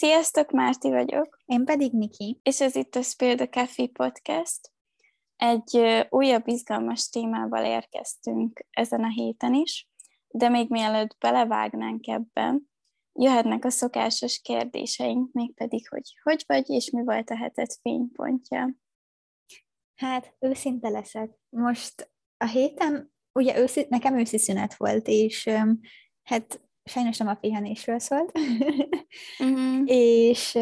Sziasztok, Márti vagyok. Én pedig Niki. És ez itt a Spill the Coffee Podcast. Egy újabb izgalmas témával érkeztünk ezen a héten is, de még mielőtt belevágnánk ebben, jöhetnek a szokásos kérdéseink, mégpedig, hogy hogy vagy, és mi volt a heted fénypontja. Hát, őszinte leszek. Most a héten, ugye őszi, nekem őszi szünet volt, és hát sajnos nem a pihenésről szólt, uh-huh. és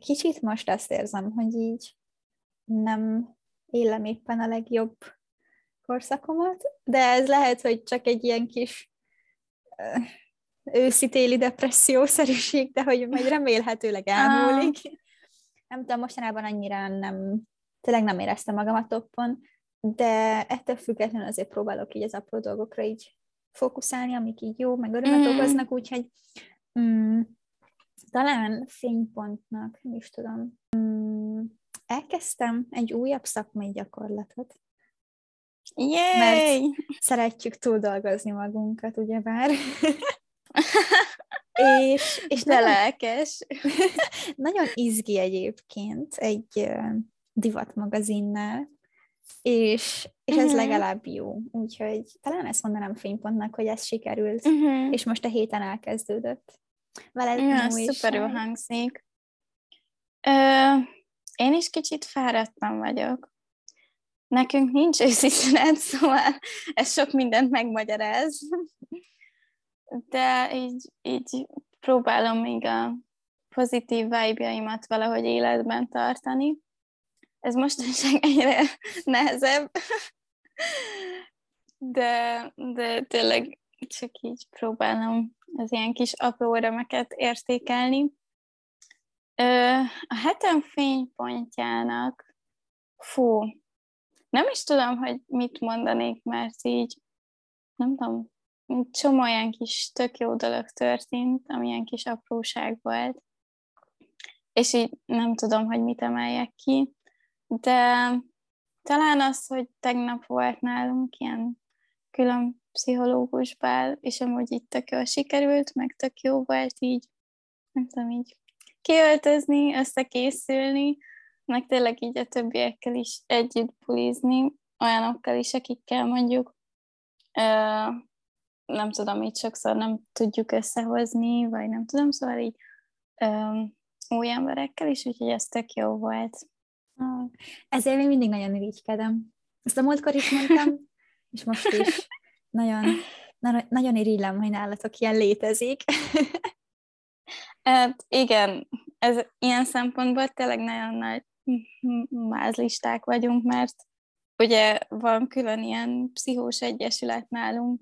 kicsit most azt érzem, hogy így nem élem éppen a legjobb korszakomat, de ez lehet, hogy csak egy ilyen kis őszi-téli depressziószerűség, de hogy majd remélhetőleg elmúlik. Uh. Nem tudom, mostanában annyira nem, tényleg nem éreztem magam a toppon, de ettől függetlenül azért próbálok így az apró dolgokra így fókuszálni, amik így jó, meg örömet mm. okoznak, úgyhogy mm, talán fénypontnak, nem is tudom, mm, elkezdtem egy újabb szakmai gyakorlatot. Yay! Mert szeretjük túl dolgozni magunkat, ugyebár. és, és De nagyon, lelkes. nagyon izgi egyébként egy divatmagazinnál, és, és ez uh-huh. legalább jó. Úgyhogy talán ezt mondanám fénypontnak, hogy ez sikerült, uh-huh. és most a héten elkezdődött. Veled ja, szuperül hangzik. Ö, én is kicsit fáradtam vagyok. Nekünk nincs őszintén, szóval ez sok mindent megmagyaráz. De így, így próbálom még a pozitív vibe valahogy életben tartani ez mostanság egyre nehezebb, de, de tényleg csak így próbálom az ilyen kis apró örömeket értékelni. A hetem fénypontjának, fú, nem is tudom, hogy mit mondanék, mert így, nem tudom, csomó olyan kis tök jó dolog történt, amilyen kis apróság volt, és így nem tudom, hogy mit emeljek ki de talán az, hogy tegnap volt nálunk ilyen külön pszichológus bál, és amúgy itt tök jól sikerült, meg tök jó volt így, nem tudom, így kiöltözni, összekészülni, meg tényleg így a többiekkel is együtt bulizni, olyanokkal is, akikkel mondjuk ö, nem tudom, így sokszor nem tudjuk összehozni, vagy nem tudom, szóval így ö, új emberekkel is, úgyhogy ez tök jó volt. Ezért még mindig nagyon irigykedem. Ezt a múltkor is mondtam, és most is. Nagyon, na, nagyon irigylem, hogy nálatok ilyen létezik. Hát igen, ez ilyen szempontból tényleg nagyon nagy mázlisták vagyunk, mert ugye van külön ilyen pszichós egyesület nálunk,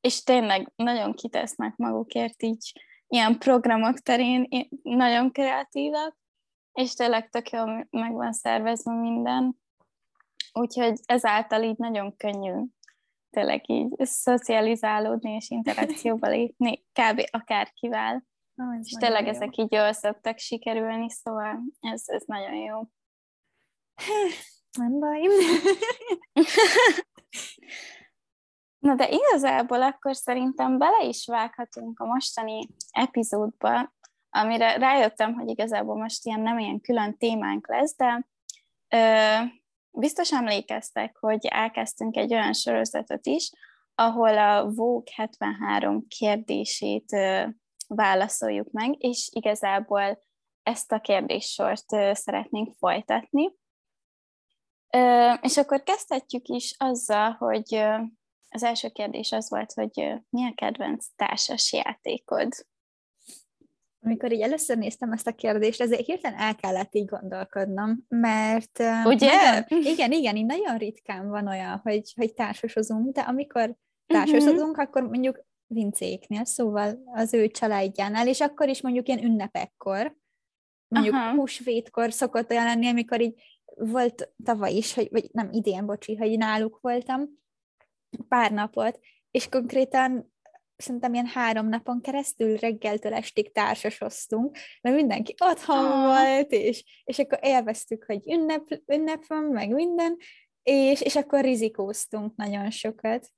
és tényleg nagyon kitesznek magukért így ilyen programok terén, nagyon kreatívak, és tényleg tök jól meg van szervezve minden, úgyhogy ezáltal így nagyon könnyű tényleg így szocializálódni és interakcióba lépni, kb. akárkivel. Oh, és tényleg jó. ezek így jól szoktak sikerülni, szóval ez, ez nagyon jó. Nem baj. Na de igazából akkor szerintem bele is vághatunk a mostani epizódba, amire rájöttem, hogy igazából most ilyen nem ilyen külön témánk lesz, de ö, biztos emlékeztek, hogy elkezdtünk egy olyan sorozatot is, ahol a Vogue 73 kérdését ö, válaszoljuk meg, és igazából ezt a kérdéssort ö, szeretnénk folytatni. Ö, és akkor kezdhetjük is azzal, hogy ö, az első kérdés az volt, hogy ö, mi a kedvenc társas játékod? Amikor így először néztem ezt a kérdést, ezért hirtelen el kellett így gondolkodnom, mert... Ugye? Nagyon, igen, igen, így nagyon ritkán van olyan, hogy, hogy társasozunk, de amikor társasozunk, uh-huh. akkor mondjuk vincéknél, szóval az ő családjánál, és akkor is mondjuk ilyen ünnepekkor, mondjuk uh-huh. húsvétkor szokott olyan lenni, amikor így volt tavaly is, hogy, vagy nem idén, bocsi, hogy náluk voltam pár napot, és konkrétan szerintem ilyen három napon keresztül reggeltől estig társasoztunk, mert mindenki otthon ah. volt, és, és akkor élveztük, hogy ünnep, ünnep van, meg minden, és, és akkor rizikóztunk nagyon sokat.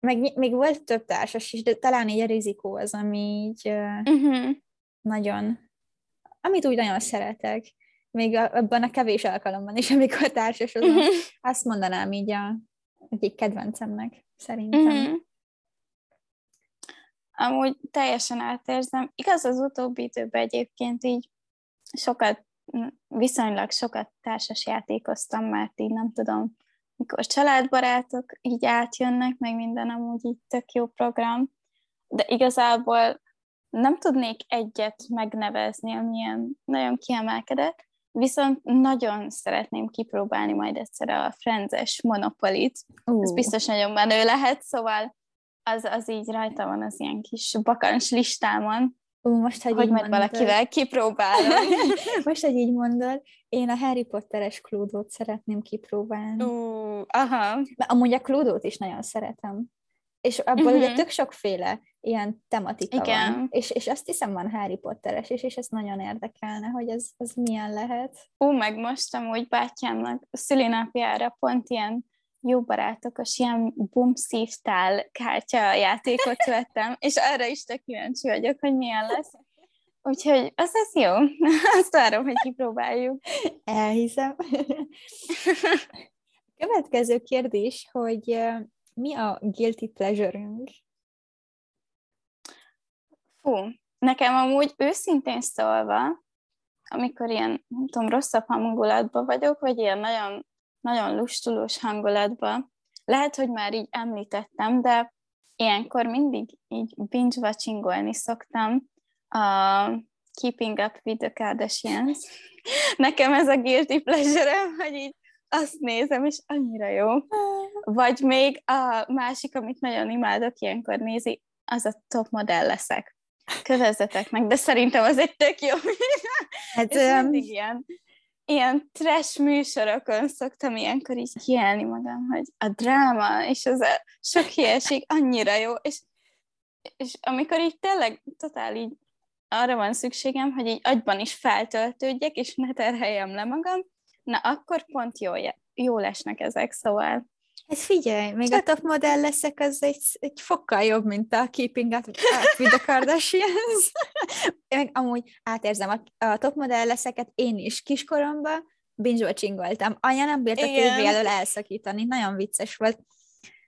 Meg még volt több társas is, de talán így a rizikó az, ami így, uh-huh. nagyon, amit úgy nagyon szeretek, még abban a kevés alkalomban is, amikor társasodom, uh-huh. azt mondanám így a egyik kedvencemnek, szerintem. Uh-huh. Amúgy teljesen átérzem. Igaz, az utóbbi időben egyébként így sokat, viszonylag sokat társas játékoztam, mert így nem tudom, mikor családbarátok így átjönnek, meg minden amúgy így tök jó program, de igazából nem tudnék egyet megnevezni, amilyen nagyon kiemelkedett, viszont nagyon szeretném kipróbálni majd egyszer a Frenzes Monopolit. Uh. Ez biztos nagyon menő lehet, szóval az, az így rajta van az ilyen kis bakancs listámon, Ú, most, hogy, hogy majd valakivel kipróbálom. most, hogy így mondod, én a Harry Potteres klódót szeretném kipróbálni. Ú, aha. Mert amúgy a klódót is nagyon szeretem. És abból uh-huh. ugye tök sokféle ilyen tematika Igen. van. És, és azt hiszem van Harry Potteres is, és ez nagyon érdekelne, hogy ez, ez milyen lehet. Ú, meg most amúgy bátyámnak szülinapjára pont ilyen jó barátokos, ilyen bumszívtál kártya játékot vettem, és arra is tök kíváncsi vagyok, hogy milyen lesz. Úgyhogy az lesz jó. Azt várom, hogy kipróbáljuk. Elhiszem. Következő kérdés, hogy mi a guilty pleasure-ünk? Fú, nekem amúgy őszintén szólva, amikor ilyen, nem tudom, rosszabb hangulatban vagyok, vagy ilyen nagyon, nagyon lustulós hangulatban, lehet, hogy már így említettem, de ilyenkor mindig így binge-watchingolni szoktam a Keeping Up with the Kardashians. Nekem ez a guilty pleasure hogy így azt nézem, és annyira jó. Vagy még a másik, amit nagyon imádok ilyenkor nézi, az a top modell leszek. Kövezzetek meg, de szerintem az egy tök jó. Hát, és um... ilyen, ilyen trash műsorokon szoktam ilyenkor így kielni magam, hogy a dráma és az a sok hieség annyira jó, és, és amikor így tényleg totál így arra van szükségem, hogy így agyban is feltöltődjek, és ne terheljem le magam, na akkor pont jó, jó lesnek ezek, szóval ez figyelj, még Csak... a top modell leszek, az egy, egy fokkal jobb, mint a Keeping Up with the Kardashians. Meg amúgy átérzem, a, a top modell leszeket én is kiskoromban binge voltam. Anya nem bírt a tévé elől elszakítani, nagyon vicces volt.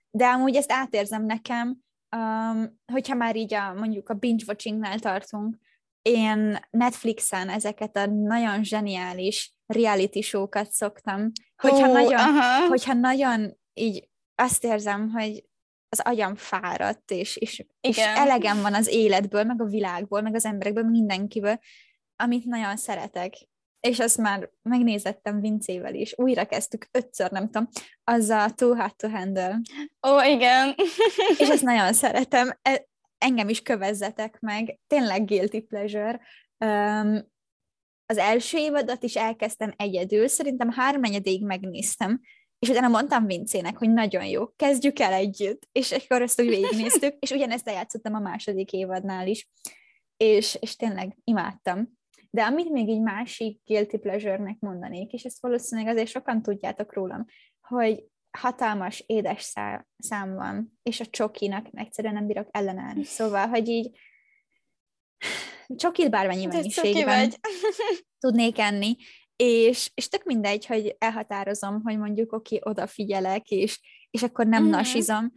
De amúgy ezt átérzem nekem, um, hogyha már így a, mondjuk a binge watchingnál tartunk, én Netflixen ezeket a nagyon zseniális reality show-kat szoktam, hogyha, oh, nagyon, hogyha nagyon így azt érzem, hogy az agyam fáradt, és, és, és elegem van az életből, meg a világból, meg az emberekből, mindenkiből, amit nagyon szeretek. És azt már megnézettem Vincével is. Újra kezdtük ötször, nem tudom, az a Too Hot to Handle. Ó, oh, igen. és ezt nagyon szeretem. E, engem is kövezzetek meg. Tényleg guilty pleasure. Um, az első évadot is elkezdtem egyedül, szerintem háromnegyedéig megnéztem, és utána mondtam Vincének, hogy nagyon jó, kezdjük el együtt, és akkor ezt úgy végignéztük, és ugyanezt eljátszottam a második évadnál is, és, és tényleg imádtam. De amit még így másik guilty pleasure-nek mondanék, és ezt valószínűleg azért sokan tudjátok rólam, hogy hatalmas édes szám, szám van, és a csokinak egyszerűen nem bírok ellenállni. Szóval, hogy így csokit bármennyi mennyiségben tudnék enni, és, és tök mindegy, hogy elhatározom, hogy mondjuk oké, okay, odafigyelek, és, és akkor nem mm-hmm. nasizom,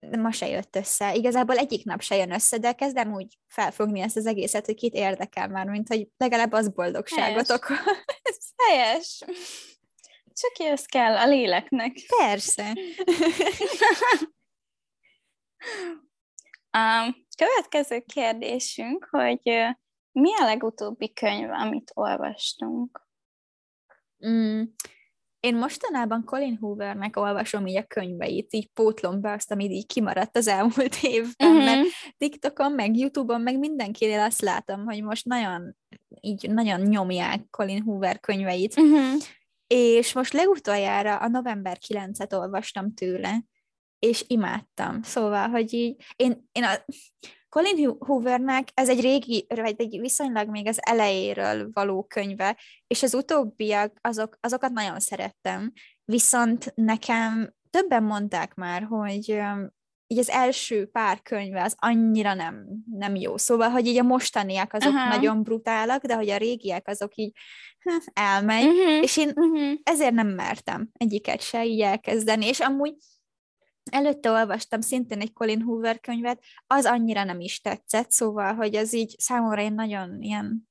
ma se jött össze. Igazából egyik nap se jön össze, de kezdem úgy felfogni ezt az egészet, hogy kit érdekel már, mint hogy legalább az boldogságot okoz. Helyes. Csak ez kell a léleknek. Persze. a következő kérdésünk, hogy mi a legutóbbi könyv, amit olvastunk? Mm, én mostanában Colin Hoovernek olvasom így a könyveit, így pótlom be azt, amit így kimaradt az elmúlt évben, uh-huh. mert TikTokon, meg Youtube-on, meg mindenkinél azt látom, hogy most nagyon, így nagyon nyomják Colin Hoover könyveit, uh-huh. és most legutoljára a november 9-et olvastam tőle, és imádtam. Szóval, hogy így, én, én a, Colin Hoovernek ez egy régi, vagy egy viszonylag még az elejéről való könyve, és az utóbbiak, azok, azokat nagyon szerettem. Viszont nekem többen mondták már, hogy így az első pár könyve az annyira nem, nem jó. Szóval, hogy így a mostaniak azok Aha. nagyon brutálak, de hogy a régiek azok így hm, elmegy, uh-huh. és én uh-huh. ezért nem mertem egyiket se így elkezdeni, és amúgy Előtte olvastam szintén egy Colin Hoover könyvet, az annyira nem is tetszett, szóval, hogy az így számomra én nagyon ilyen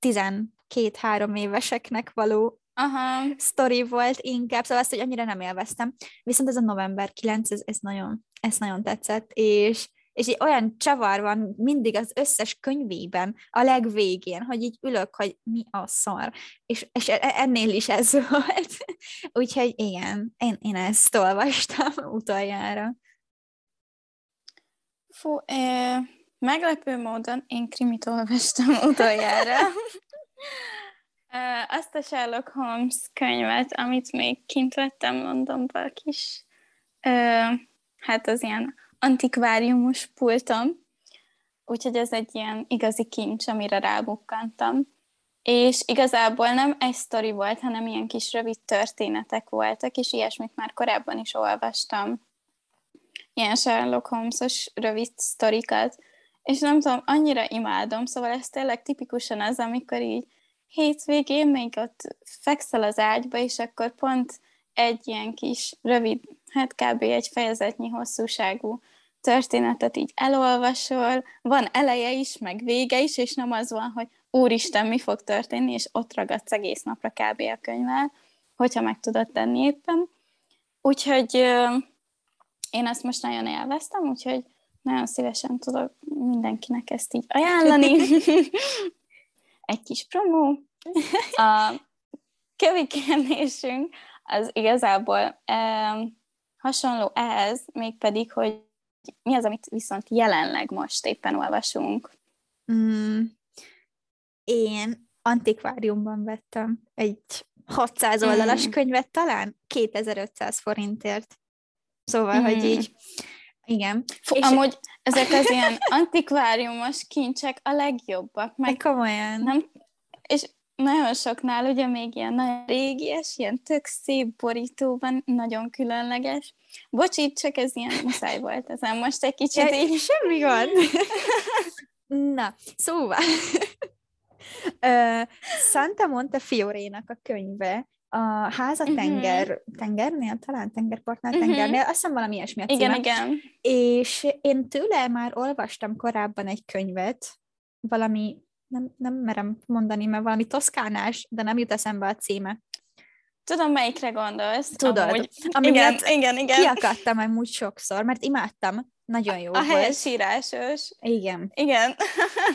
12-3 éveseknek való Aha. sztori volt inkább, szóval azt, hogy annyira nem élveztem. Viszont ez a november 9, ez, ez nagyon, ez nagyon tetszett, és és egy olyan csavar van mindig az összes könyvében a legvégén, hogy így ülök, hogy mi a szar. És, és e, ennél is ez volt. Úgyhogy igen, én, én ezt olvastam utoljára. Fú, eh, meglepő módon én krimit olvastam utoljára. Azt a Sherlock Holmes könyvet, amit még kint vettem Londonban kis, hát az ilyen antikváriumos pultom, úgyhogy ez egy ilyen igazi kincs, amire rábukkantam. És igazából nem egy sztori volt, hanem ilyen kis rövid történetek voltak, és ilyesmit már korábban is olvastam. Ilyen Sherlock Holmes-os rövid sztorikat. És nem tudom, annyira imádom, szóval ez tényleg tipikusan az, amikor így hétvégén még ott fekszel az ágyba, és akkor pont egy ilyen kis rövid, hát kb. egy fejezetnyi hosszúságú történetet így elolvasol, van eleje is, meg vége is, és nem az van, hogy úristen, mi fog történni, és ott ragadsz egész napra kb. a könyvvel, hogyha meg tudod tenni éppen. Úgyhogy én ezt most nagyon élveztem, úgyhogy nagyon szívesen tudok mindenkinek ezt így ajánlani. Egy kis promó. A kövikenésünk az igazából um, hasonló ehhez, mégpedig, hogy mi az, amit viszont jelenleg most éppen olvasunk? Mm, én antikváriumban vettem egy 600 oldalas mm. könyvet talán 2500 forintért. Szóval, mm. hogy így, igen. Fú, és amúgy ezek az ilyen antikváriumos kincsek a legjobbak. Meg komolyan. Nem, és nagyon soknál ugye még ilyen nagyon régies, ilyen tök szép borító nagyon különleges. Bocsi, csak ez ilyen muszáj volt ezen most egy kicsit ja, így. Semmi gond. Na, szóval uh, Santa Monte Fiorénak a könyve, a háza uh-huh. tenger, tengernél, talán tengerpartnál, uh-huh. tengernél, azt hiszem valami ilyesmi a címe. Igen, igen. És én tőle már olvastam korábban egy könyvet, valami nem, nem merem mondani, mert valami toszkánás, de nem jut eszembe a címe. Tudom, melyikre gondolsz. Tudod. Amúgy. Ami igen, igen, igen. Kiakadtam amúgy sokszor, mert imádtam. Nagyon jó a volt. A helyesírásos. Igen. Igen.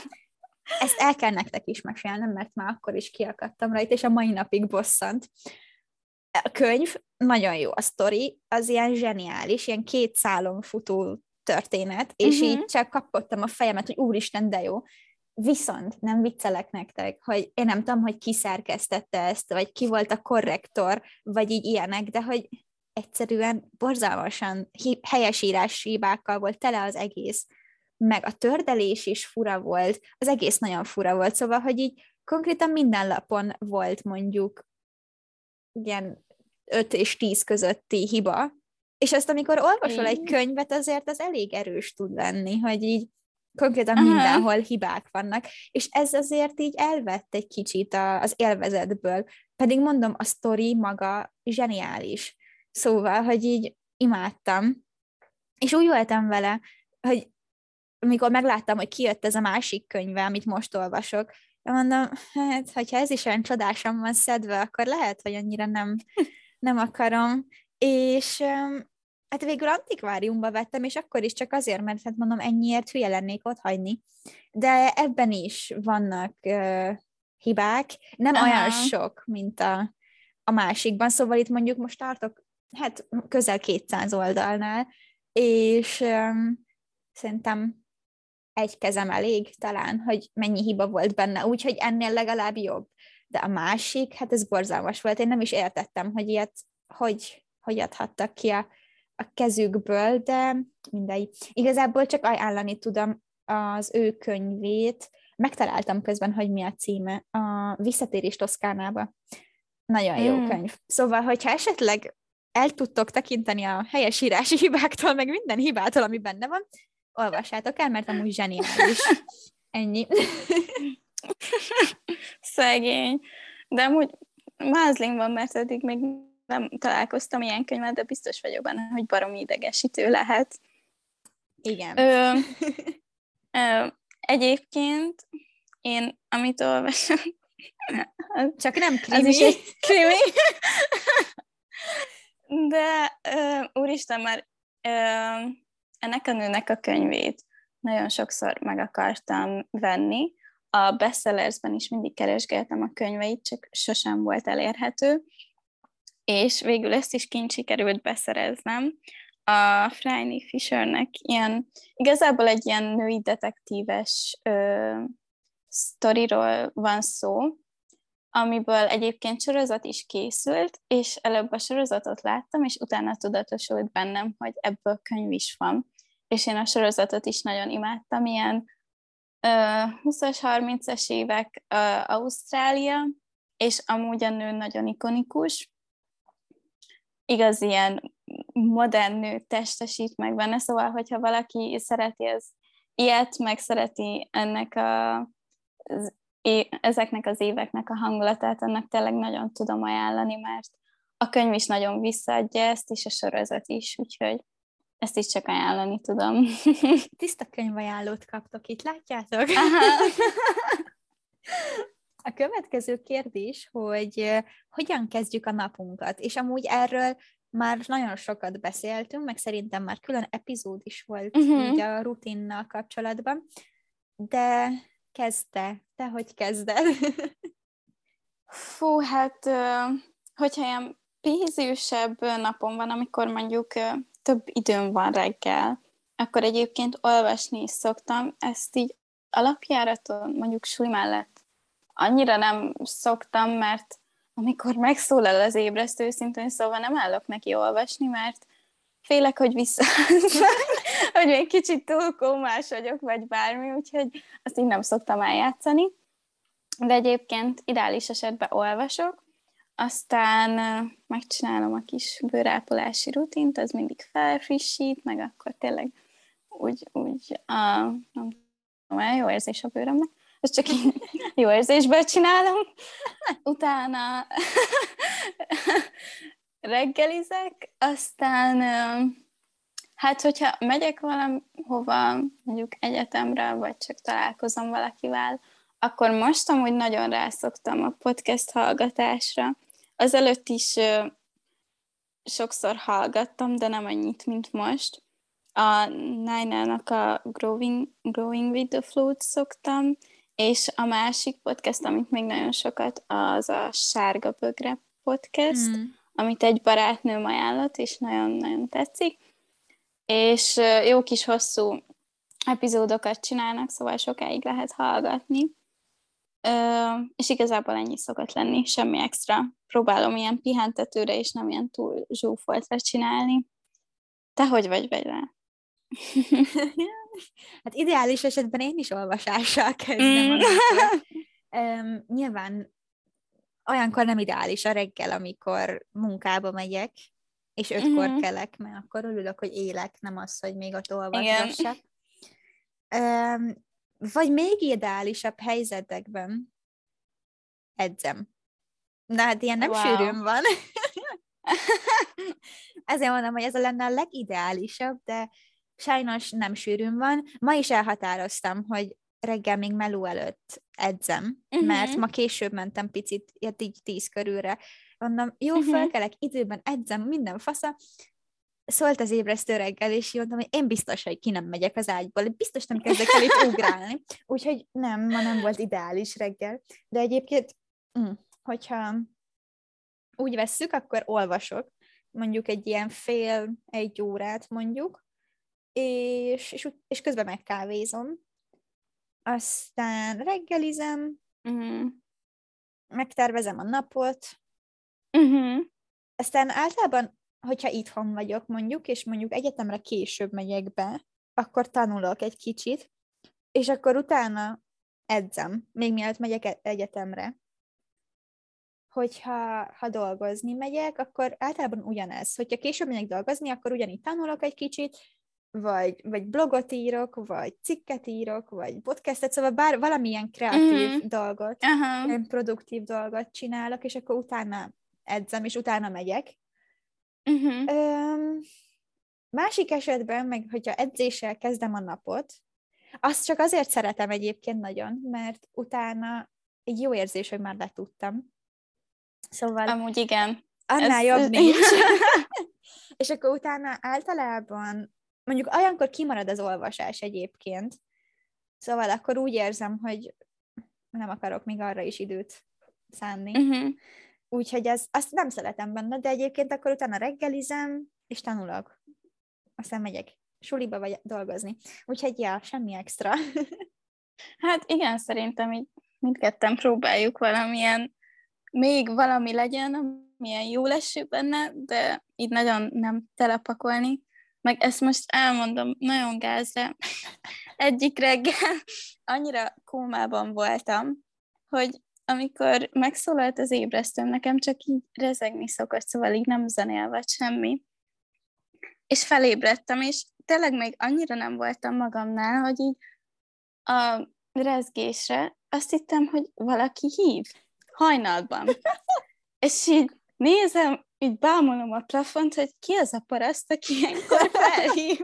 Ezt el kell nektek is mesélnem, mert már akkor is kiakadtam rajta, és a mai napig bosszant. A könyv nagyon jó, a sztori az ilyen zseniális, ilyen két szálon futó történet, és uh-huh. így csak kapottam a fejemet, hogy úristen, de jó. Viszont nem viccelek nektek, hogy én nem tudom, hogy ki szerkesztette ezt, vagy ki volt a korrektor, vagy így ilyenek, de hogy egyszerűen borzalmasan helyesírás hibákkal volt tele az egész, meg a tördelés is fura volt, az egész nagyon fura volt, szóval, hogy így konkrétan minden lapon volt mondjuk ilyen 5 és 10 közötti hiba, és azt, amikor olvasol egy könyvet, azért az elég erős tud lenni, hogy így konkrétan Aha. mindenhol hibák vannak, és ez azért így elvett egy kicsit a, az élvezetből, pedig mondom, a sztori maga zseniális. Szóval, hogy így imádtam, és úgy voltam vele, hogy amikor megláttam, hogy kijött ez a másik könyve, amit most olvasok, mondom, hát, hogyha ez is olyan csodásan van szedve, akkor lehet, hogy annyira nem, nem akarom. És hát végül antikváriumba vettem, és akkor is csak azért, mert hát mondom, ennyiért hülye lennék ott hagyni. De ebben is vannak uh, hibák, nem Aha. olyan sok, mint a, a másikban, szóval itt mondjuk most tartok, hát közel 200 oldalnál, és um, szerintem egy kezem elég talán, hogy mennyi hiba volt benne, úgyhogy ennél legalább jobb. De a másik, hát ez borzalmas volt, én nem is értettem, hogy ilyet, hogy, hogy adhattak ki a a kezükből, de mindegy. Igazából csak ajánlani tudom az ő könyvét. Megtaláltam közben, hogy mi a címe. A Visszatérés Toszkánába. Nagyon jó mm. könyv. Szóval, hogyha esetleg el tudtok tekinteni a helyesírási hibáktól, meg minden hibától, ami benne van, olvassátok el, mert amúgy zseniális. Ennyi. Szegény. De amúgy mázling van, mert eddig még nem találkoztam ilyen könyvvel, de biztos vagyok benne, hogy baromi idegesítő lehet. Igen. Ö, ö, egyébként én, amit olvasok, csak nem krimi. Az is egy krimi. De ö, úristen, már ö, ennek a nőnek a könyvét nagyon sokszor meg akartam venni. A bestsellersben is mindig keresgéltem a könyveit, csak sosem volt elérhető, és végül ezt is kint sikerült beszereznem. A Franny Fishernek ilyen, igazából egy ilyen női detektíves ö, sztoriról van szó, amiből egyébként sorozat is készült, és előbb a sorozatot láttam, és utána tudatosult bennem, hogy ebből könyv is van. És én a sorozatot is nagyon imádtam, ilyen uh, 20-as, 30-as évek uh, Ausztrália, és amúgy a nő nagyon ikonikus, igaz ilyen modern nő testesít meg benne, szóval, hogyha valaki szereti ez ilyet, meg szereti ennek a, az, ezeknek az éveknek a hangulatát, annak tényleg nagyon tudom ajánlani, mert a könyv is nagyon visszaadja ezt, és a sorozat is, úgyhogy ezt is csak ajánlani tudom. Tiszta könyvajánlót kaptok itt, látjátok? Aha. A következő kérdés, hogy hogyan kezdjük a napunkat, és amúgy erről már nagyon sokat beszéltünk, meg szerintem már külön epizód is volt uh-huh. így a rutinnal kapcsolatban, de kezdte, te hogy kezded? Fú, hát hogyha ilyen pénzősebb napom van, amikor mondjuk több időm van reggel, akkor egyébként olvasni is szoktam, ezt így alapjáraton, mondjuk súly mellett annyira nem szoktam, mert amikor megszólal az ébresztő, szintén szóval nem állok neki olvasni, mert félek, hogy vissza, hogy még kicsit túl kómás vagyok, vagy bármi, úgyhogy azt így nem szoktam eljátszani. De egyébként ideális esetben olvasok, aztán megcsinálom a kis bőrápolási rutint, az mindig felfrissít, meg akkor tényleg úgy, úgy a, nem tudom, jó érzés a bőrömnek ezt csak jó érzésből csinálom. Utána reggelizek, aztán hát, hogyha megyek valahova, mondjuk egyetemre, vagy csak találkozom valakivel, akkor most amúgy nagyon rászoktam a podcast hallgatásra. Azelőtt is sokszor hallgattam, de nem annyit, mint most. A Nine-nak a Growing, Growing with the Flow-t szoktam, és a másik podcast, amit még nagyon sokat, az a Sárga Bögre podcast, mm. amit egy barátnőm ajánlott, és nagyon-nagyon tetszik. És jó kis hosszú epizódokat csinálnak, szóval sokáig lehet hallgatni. Ö, és igazából ennyi szokott lenni, semmi extra. Próbálom ilyen pihentetőre, és nem ilyen túl zsúfoltra csinálni. Te hogy vagy vele? hát ideális esetben én is olvasással kezdem. Mm. um, nyilván olyankor nem ideális a reggel, amikor munkába megyek, és ötkor mm-hmm. kelek, mert akkor örülök, hogy élek, nem az, hogy még ott olvasgassak. Um, vagy még ideálisabb helyzetekben edzem. Na hát ilyen nem wow. sűrűn van. Ezért mondom, hogy ez a lenne a legideálisabb, de sajnos nem sűrűn van. Ma is elhatároztam, hogy reggel még meló előtt edzem, uh-huh. mert ma később mentem picit, ilyet így tíz körülre. Mondom, jó, uh-huh. felkelek, időben edzem, minden fasza. Szólt az ébresztő reggel, és mondtam, hogy én biztos, hogy ki nem megyek az ágyból, biztos nem kezdek el itt ugrálni. Úgyhogy nem, ma nem volt ideális reggel. De egyébként, hm, hogyha úgy vesszük, akkor olvasok, mondjuk egy ilyen fél, egy órát mondjuk, és, és, és közben megkávézom. Aztán reggelizem, uh-huh. megtervezem a napot, uh-huh. aztán általában, hogyha itthon vagyok mondjuk, és mondjuk egyetemre később megyek be, akkor tanulok egy kicsit, és akkor utána edzem, még mielőtt megyek e- egyetemre. hogyha ha dolgozni megyek, akkor általában ugyanez. Hogyha később megyek dolgozni, akkor ugyanígy tanulok egy kicsit, vagy, vagy blogot írok, vagy cikket írok, vagy podcastet, szóval bár valamilyen kreatív mm. dolgot, uh-huh. produktív dolgot csinálok, és akkor utána edzem, és utána megyek. Uh-huh. Öm, másik esetben, meg hogyha edzéssel kezdem a napot, azt csak azért szeretem egyébként nagyon, mert utána egy jó érzés, hogy már letudtam. Szóval... Amúgy igen. Annál Ez... jobb nincs. és akkor utána általában, mondjuk olyankor kimarad az olvasás egyébként, szóval akkor úgy érzem, hogy nem akarok még arra is időt szánni. Uh-huh. Úgyhogy ez, azt nem szeretem benne, de egyébként akkor utána reggelizem, és tanulok. Aztán megyek suliba vagy dolgozni. Úgyhogy ja, semmi extra. hát igen, szerintem így mindketten próbáljuk valamilyen, még valami legyen, milyen jó eső benne, de így nagyon nem telepakolni. Meg ezt most elmondom nagyon gázra. Egyik reggel annyira kómában voltam, hogy amikor megszólalt az ébresztőm, nekem csak így rezegni szokott, szóval így nem zenél vagy semmi. És felébredtem, és tényleg még annyira nem voltam magamnál, hogy így a rezgésre azt hittem, hogy valaki hív hajnalban. és így nézem, így bámulom a plafont, hogy ki az a paraszt, aki ilyenkor felhív.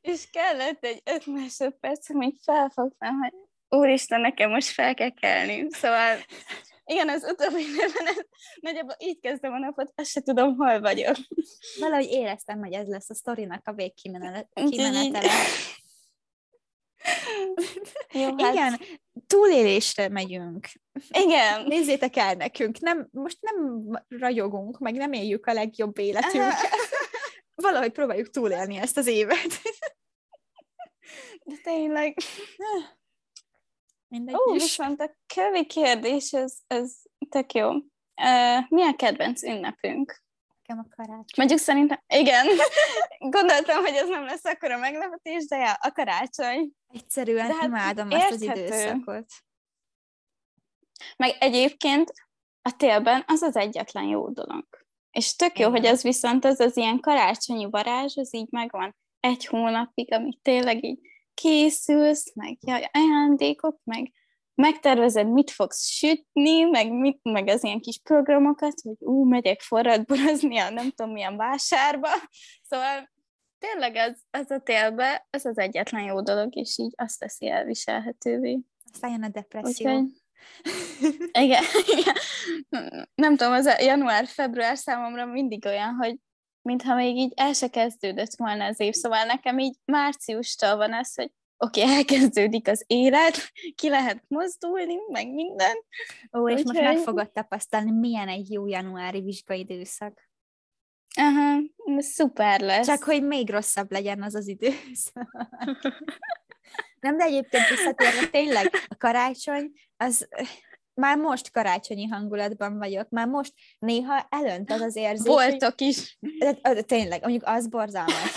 és kellett egy öt másodperc, hogy felfogtam, hogy úristen, nekem most fel kell kelni. Szóval igen, az utóbbi nőben nagyjából így kezdem a napot, azt se tudom, hol vagyok. Valahogy éreztem, hogy ez lesz a sztorinak a végkimenetele. Jó, hát... Igen, túlélésre megyünk. Igen. Nézzétek el nekünk, nem, most nem ragyogunk, meg nem éljük a legjobb életünket. Valahogy próbáljuk túlélni ezt az évet. De tényleg. Mindegy Ó, is. viszont a kövi kérdés, ez, ez tök jó. Uh, mi a kedvenc ünnepünk? Nekem a karácsony. Mondjuk szerintem, igen, gondoltam, hogy ez nem lesz akkora meglepetés, de ja, a karácsony. Egyszerűen de hát imádom ezt az időszakot. Meg egyébként a télben az az egyetlen jó dolog. És tök jó, hogy az viszont az az ilyen karácsonyi varázs, az így megvan egy hónapig, amit tényleg így készülsz, meg jaj, ajándékok, meg megtervezed, mit fogsz sütni, meg, mit, meg az ilyen kis programokat, hogy ú, megyek forradborozni a nem tudom milyen vásárba. Szóval tényleg ez, ez a télbe, ez az egyetlen jó dolog, és így azt teszi elviselhetővé. Aztán jön a depresszió. Úgyhogy, igen, igen. Nem tudom, az január-február számomra mindig olyan, hogy mintha még így el se kezdődött volna az év, szóval nekem így márciustól van ez, hogy oké, okay, elkezdődik az élet, ki lehet mozdulni, meg minden. Ó, és Úgyhogy... most meg fogod tapasztalni, milyen egy jó januári vizsgaidőszak. Aha, szuper lesz. Csak, hogy még rosszabb legyen az az időszak. Nem, de egyébként visszatérve tényleg a karácsony, az már most karácsonyi hangulatban vagyok, már most néha elönt az az érzés. Voltak hogy... is. De, de, tényleg, mondjuk az borzalmas.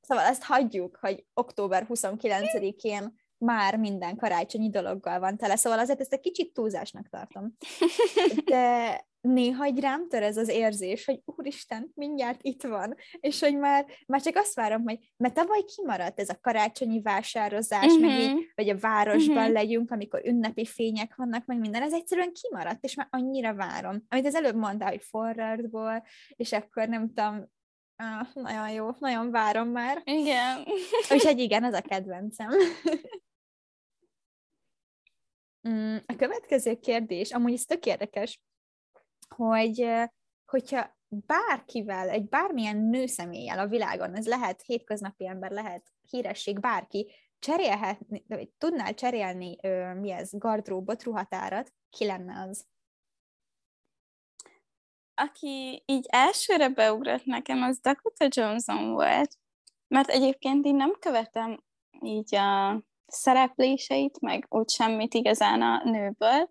Szóval ezt hagyjuk, hogy október 29-én már minden karácsonyi dologgal van tele, szóval azért ezt egy kicsit túlzásnak tartom. De néha egy rám tör ez az érzés, hogy úristen, mindjárt itt van, és hogy már, már csak azt várom, hogy mert tavaly kimaradt ez a karácsonyi vásározás, uh-huh. meg így, mhm. vagy a városban uh-huh. legyünk, amikor ünnepi fények vannak, meg minden, ez egyszerűen kimaradt, és már annyira várom. Amit az előbb mondta, hogy forradból, és akkor nem tudom, Ah, nagyon jó, nagyon várom már. Igen. Úgyhogy igen, ez a kedvencem. Mm, a következő kérdés, amúgy ez tök érdekes, hogy hogyha bárkivel, egy bármilyen nőszemélyel a világon, ez lehet hétköznapi ember, lehet híresség, bárki, cserélhetni, vagy tudnál cserélni, mi ez, gardróbot, ruhatárat, ki lenne az? Aki így elsőre beugrott nekem, az Dakota Johnson volt, mert egyébként én nem követem így a szerepléseit, meg úgy semmit igazán a nőből,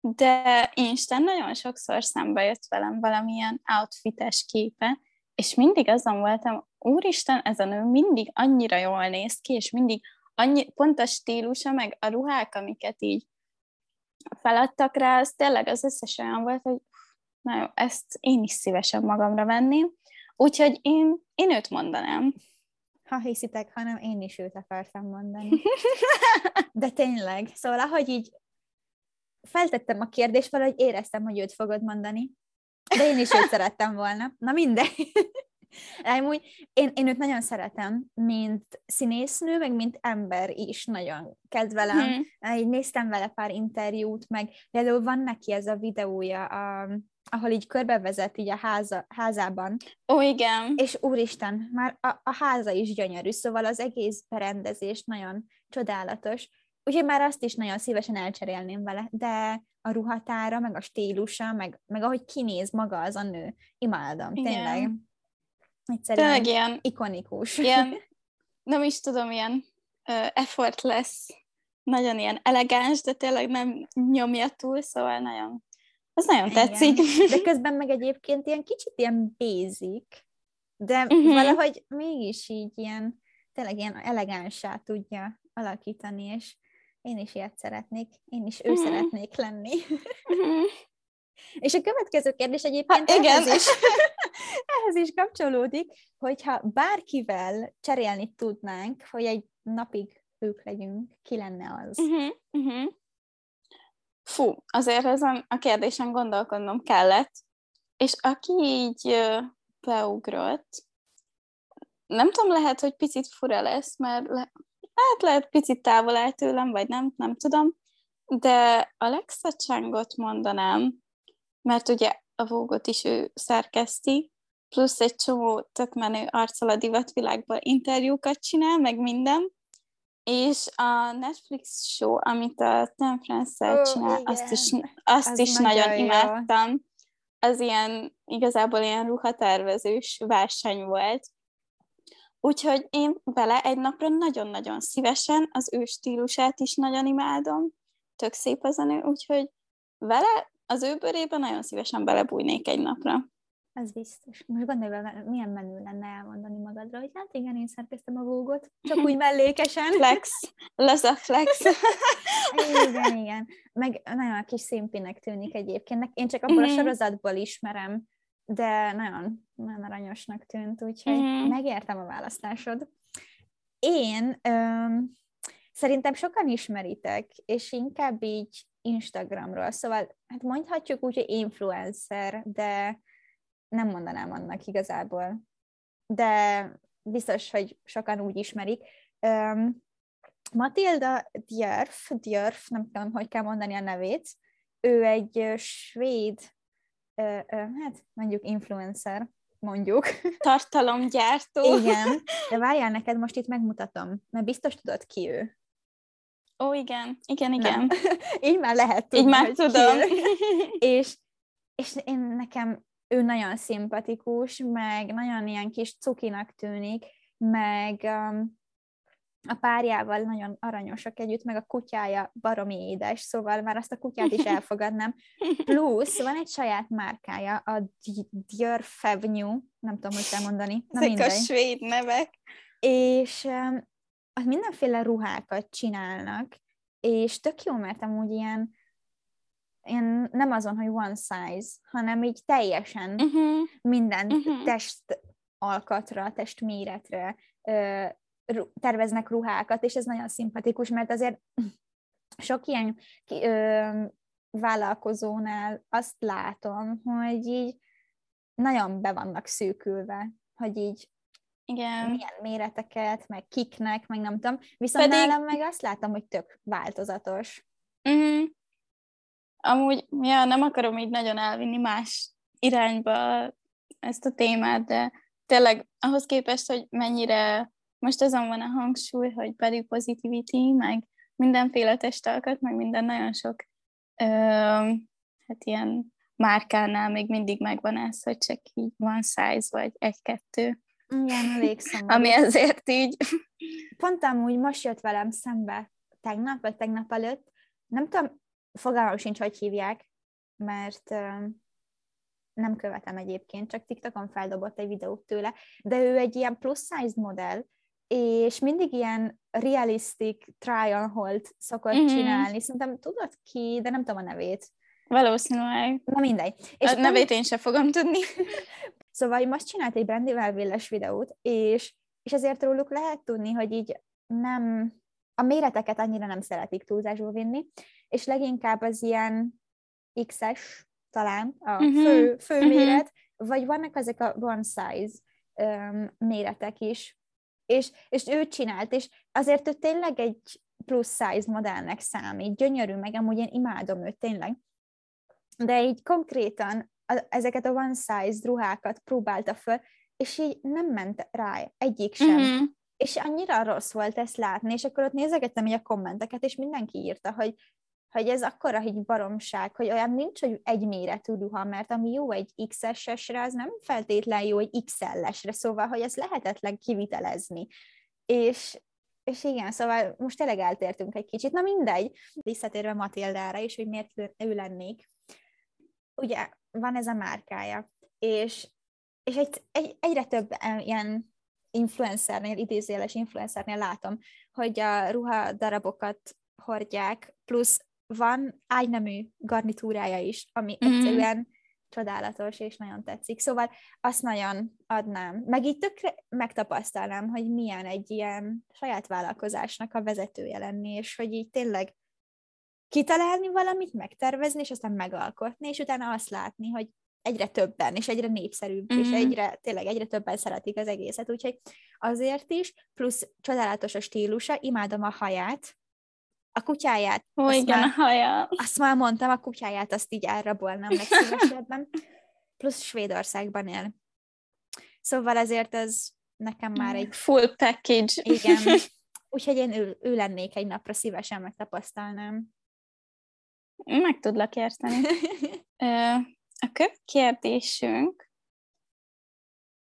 de Instán nagyon sokszor szembe jött velem valamilyen outfites képe, és mindig azon voltam, úristen, ez a nő mindig annyira jól néz ki, és mindig annyi, pont a stílusa, meg a ruhák, amiket így feladtak rá, az tényleg az összes olyan volt, hogy na jó, ezt én is szívesen magamra venném. Úgyhogy én, én őt mondanám. Ha hiszitek, hanem én is őt akartam mondani. De tényleg, szóval ahogy így feltettem a kérdést, valahogy éreztem, hogy őt fogod mondani. De én is őt szerettem volna. Na mindegy. Amúgy én, én őt nagyon szeretem, mint színésznő, meg mint ember is nagyon kedvelem. Hmm. Így néztem vele pár interjút, meg például van neki ez a videója, a, ahol így körbevezet így a háza, házában. Ó, igen. És úristen, már a, a háza is gyönyörű, szóval az egész berendezés nagyon csodálatos. Úgyhogy már azt is nagyon szívesen elcserélném vele, de a ruhatára, meg a stílusa, meg, meg ahogy kinéz maga az a nő, imádom, Igen. tényleg. Egyszerűen tényleg ilyen, ikonikus. Ilyen, nem is tudom, ilyen uh, effortless, nagyon ilyen elegáns, de tényleg nem nyomja túl, szóval nagyon, az nagyon Igen. tetszik. De közben meg egyébként ilyen kicsit ilyen basic, de uh-huh. valahogy mégis így ilyen, tényleg ilyen elegánsá tudja alakítani, és én is ilyet szeretnék, én is ő mm. szeretnék lenni. Mm. És a következő kérdés egyébként ha, igen. Ehhez, is, ehhez is kapcsolódik, hogyha bárkivel cserélni tudnánk, hogy egy napig ők legyünk, ki lenne az? Uh-huh, uh-huh. Fú, azért ezen a kérdésen gondolkodnom kellett, és aki így beugrott, nem tudom, lehet, hogy picit fura lesz, mert le, hát lehet picit távol áll tőlem, vagy nem, nem tudom, de Alexa Changot mondanám, mert ugye a Vogot is ő szerkeszti, plusz egy csomó tök menő arccal a divatvilágban interjúkat csinál, meg minden, és a Netflix show, amit a Tim France-szel oh, csinál, igen. azt is, azt Az is nagyon, nagyon imádtam. Az ilyen, igazából ilyen ruhatervezős verseny volt, Úgyhogy én vele egy napra nagyon-nagyon szívesen, az ő stílusát is nagyon imádom, tök szép az a nő, úgyhogy vele, az ő bőrében nagyon szívesen belebújnék egy napra. Ez biztos. Most gondolj milyen menő lenne elmondani magadra, hogy hát igen, én szerkeztem a vógot, csak úgy mellékesen. Flex. Lesz a flex. igen, igen. Meg nagyon kis szimpinek tűnik egyébként. Én csak abból a mhm. sorozatból ismerem, de nagyon, nagyon aranyosnak tűnt, úgyhogy mm-hmm. megértem a választásod. Én öm, szerintem sokan ismeritek, és inkább így Instagramról, szóval hát mondhatjuk úgy, hogy influencer, de nem mondanám annak igazából. De biztos, hogy sokan úgy ismerik. Öm, Matilda Djörf, Djörf, nem tudom, hogy kell mondani a nevét, ő egy svéd ö, ö, hát mondjuk influencer, mondjuk. Tartalomgyártó. Igen, de várjál, neked most itt megmutatom, mert biztos tudod ki ő. Ó, igen, igen, igen. Így már lehet tudni, Így már tudom. és, és én nekem ő nagyon szimpatikus, meg nagyon ilyen kis cukinak tűnik, meg um, a párjával nagyon aranyosak együtt, meg a kutyája baromi édes, szóval már azt a kutyát is elfogadnám. Plusz van egy saját márkája, a Dior Fevnyu, nem tudom, hogy kell mondani. Na Ezek a svéd nevek. És um, mindenféle ruhákat csinálnak, és tök jó, mert amúgy ilyen, ilyen nem azon, hogy one size, hanem így teljesen uh-huh. minden uh-huh. test alkatra, testméretre terveznek ruhákat, és ez nagyon szimpatikus, mert azért sok ilyen ö, vállalkozónál azt látom, hogy így nagyon be vannak szűkülve, hogy így igen. milyen méreteket, meg kiknek, meg nem tudom. Viszont Pedig... nálam meg azt látom, hogy tök változatos. Amúgy, ja, nem akarom így nagyon elvinni más irányba ezt a témát, de tényleg ahhoz képest, hogy mennyire most azon van a hangsúly, hogy body positivity, meg mindenféle testalkat, meg minden nagyon sok ö, hát ilyen márkánál még mindig megvan ez, hogy csak így van size, vagy egy-kettő. Igen, elég szomorú. Ami ezért így... Pont amúgy most jött velem szembe tegnap, vagy tegnap előtt, nem tudom, fogalmam sincs, hogy hívják, mert nem követem egyébként, csak TikTokon feldobott egy videót tőle, de ő egy ilyen plus size modell, és mindig ilyen realistic try on hold szokott mm-hmm. csinálni. Szerintem tudod ki, de nem tudom a nevét. Valószínűleg. Na mindegy. És a nevét én sem fogom tudni. szóval most csinált egy Brandy Welvilles videót, és, és azért róluk lehet tudni, hogy így nem, a méreteket annyira nem szeretik túlzásból vinni, és leginkább az ilyen X-es talán a uh-huh. fő, fő uh-huh. méret, vagy vannak ezek a one size um, méretek is, és, és ő csinált, és azért ő tényleg egy plusz size modellnek számít, gyönyörű, meg amúgy én imádom őt tényleg, de így konkrétan a, ezeket a one size ruhákat próbálta föl, és így nem ment rá egyik sem. Uh-huh. És annyira rossz volt ezt látni, és akkor ott nézegettem így a kommenteket, és mindenki írta, hogy hogy ez akkora egy baromság, hogy olyan nincs, hogy egy méretű ruha, mert ami jó egy XS-esre, az nem feltétlen jó egy XL-esre, szóval, hogy ez lehetetlen kivitelezni. És, és igen, szóval most tényleg eltértünk egy kicsit. Na mindegy, visszatérve Matildára is, hogy miért ő lennék. Ugye van ez a márkája, és, és egy, egy, egyre több ilyen influencernél, idézéles influencernél látom, hogy a ruha darabokat hordják, plusz van ágynemű garnitúrája is, ami mm. egyszerűen csodálatos, és nagyon tetszik. Szóval azt nagyon adnám. Meg így tökre megtapasztalnám, hogy milyen egy ilyen saját vállalkozásnak a vezetője lenni, és hogy így tényleg kitalálni valamit, megtervezni, és aztán megalkotni, és utána azt látni, hogy egyre többen, és egyre népszerűbb, mm-hmm. és egyre, tényleg egyre többen szeretik az egészet, úgyhogy azért is, plusz csodálatos a stílusa, imádom a haját, a kutyáját. Ó, igen, már, a haja. Azt már mondtam, a kutyáját azt így elrabolnám legszívesebben. Plusz Svédországban él. Szóval ezért ez nekem már egy... Full package. Igen. Úgyhogy én ő, ő lennék egy napra, szívesen megtapasztalnám. Meg tudlak érteni. A kérdésünk,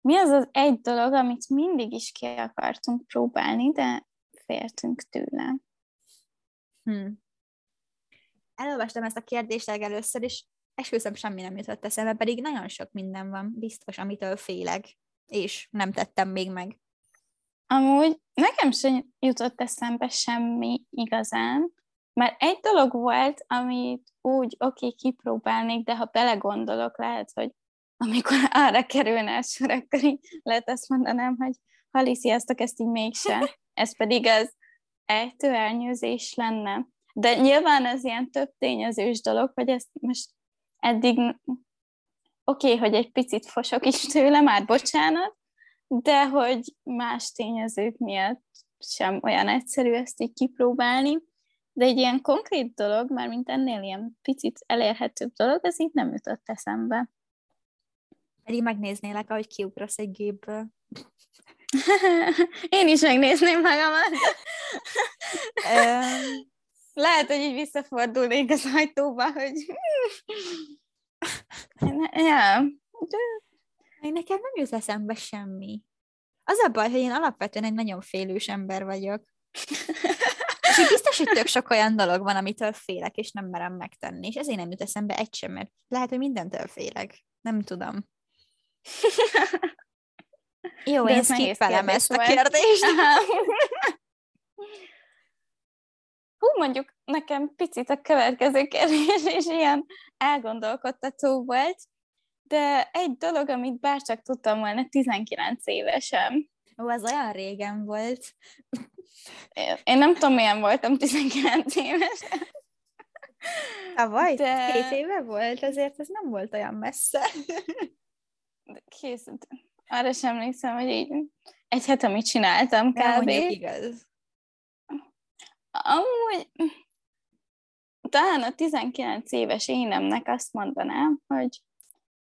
mi az az egy dolog, amit mindig is ki akartunk próbálni, de féltünk tőle? Hmm. Elolvastam ezt a kérdést először, és esküszöm semmi nem jutott eszembe, pedig nagyon sok minden van, biztos, amitől félek, és nem tettem még meg. Amúgy nekem sem jutott eszembe semmi igazán, mert egy dolog volt, amit úgy oké, okay, kipróbálnék, de ha belegondolok, lehet, hogy amikor arra kerülne a sor, akkor így lehet azt mondanám, hogy Hali, sziasztok, ezt így mégse. Ez pedig az ejtőelnyőzés lenne. De nyilván ez ilyen több tényezős dolog, hogy ezt most eddig oké, okay, hogy egy picit fosok is tőle, már bocsánat, de hogy más tényezők miatt sem olyan egyszerű ezt így kipróbálni. De egy ilyen konkrét dolog, már mint ennél ilyen picit elérhetőbb dolog, ez így nem jutott eszembe. Pedig megnéznélek, ahogy kiugrasz egy gépből. Én is megnézném magamat. Lehet, hogy így visszafordulnék az ajtóba, hogy... ja. Én nekem nem jut eszembe semmi. Az a baj, hogy én alapvetően egy nagyon félős ember vagyok. és így biztos, hogy tök sok olyan dolog van, amitől félek, és nem merem megtenni, és ezért nem jut eszembe egy sem, mert lehet, hogy mindentől félek. Nem tudom. Jó, De én skippelem ezt a kérdést. Hú, mondjuk nekem picit a következő kérdés is ilyen elgondolkodtató volt, de egy dolog, amit bárcsak tudtam volna 19 évesen. Ó, az olyan régen volt. Én nem tudom, milyen voltam 19 évesen. Tavaly? De... Két éve volt, azért ez nem volt olyan messze. Készült arra sem emlékszem, hogy így egy hete mit csináltam kb. Ja, igaz. Amúgy talán a 19 éves énemnek azt mondanám, hogy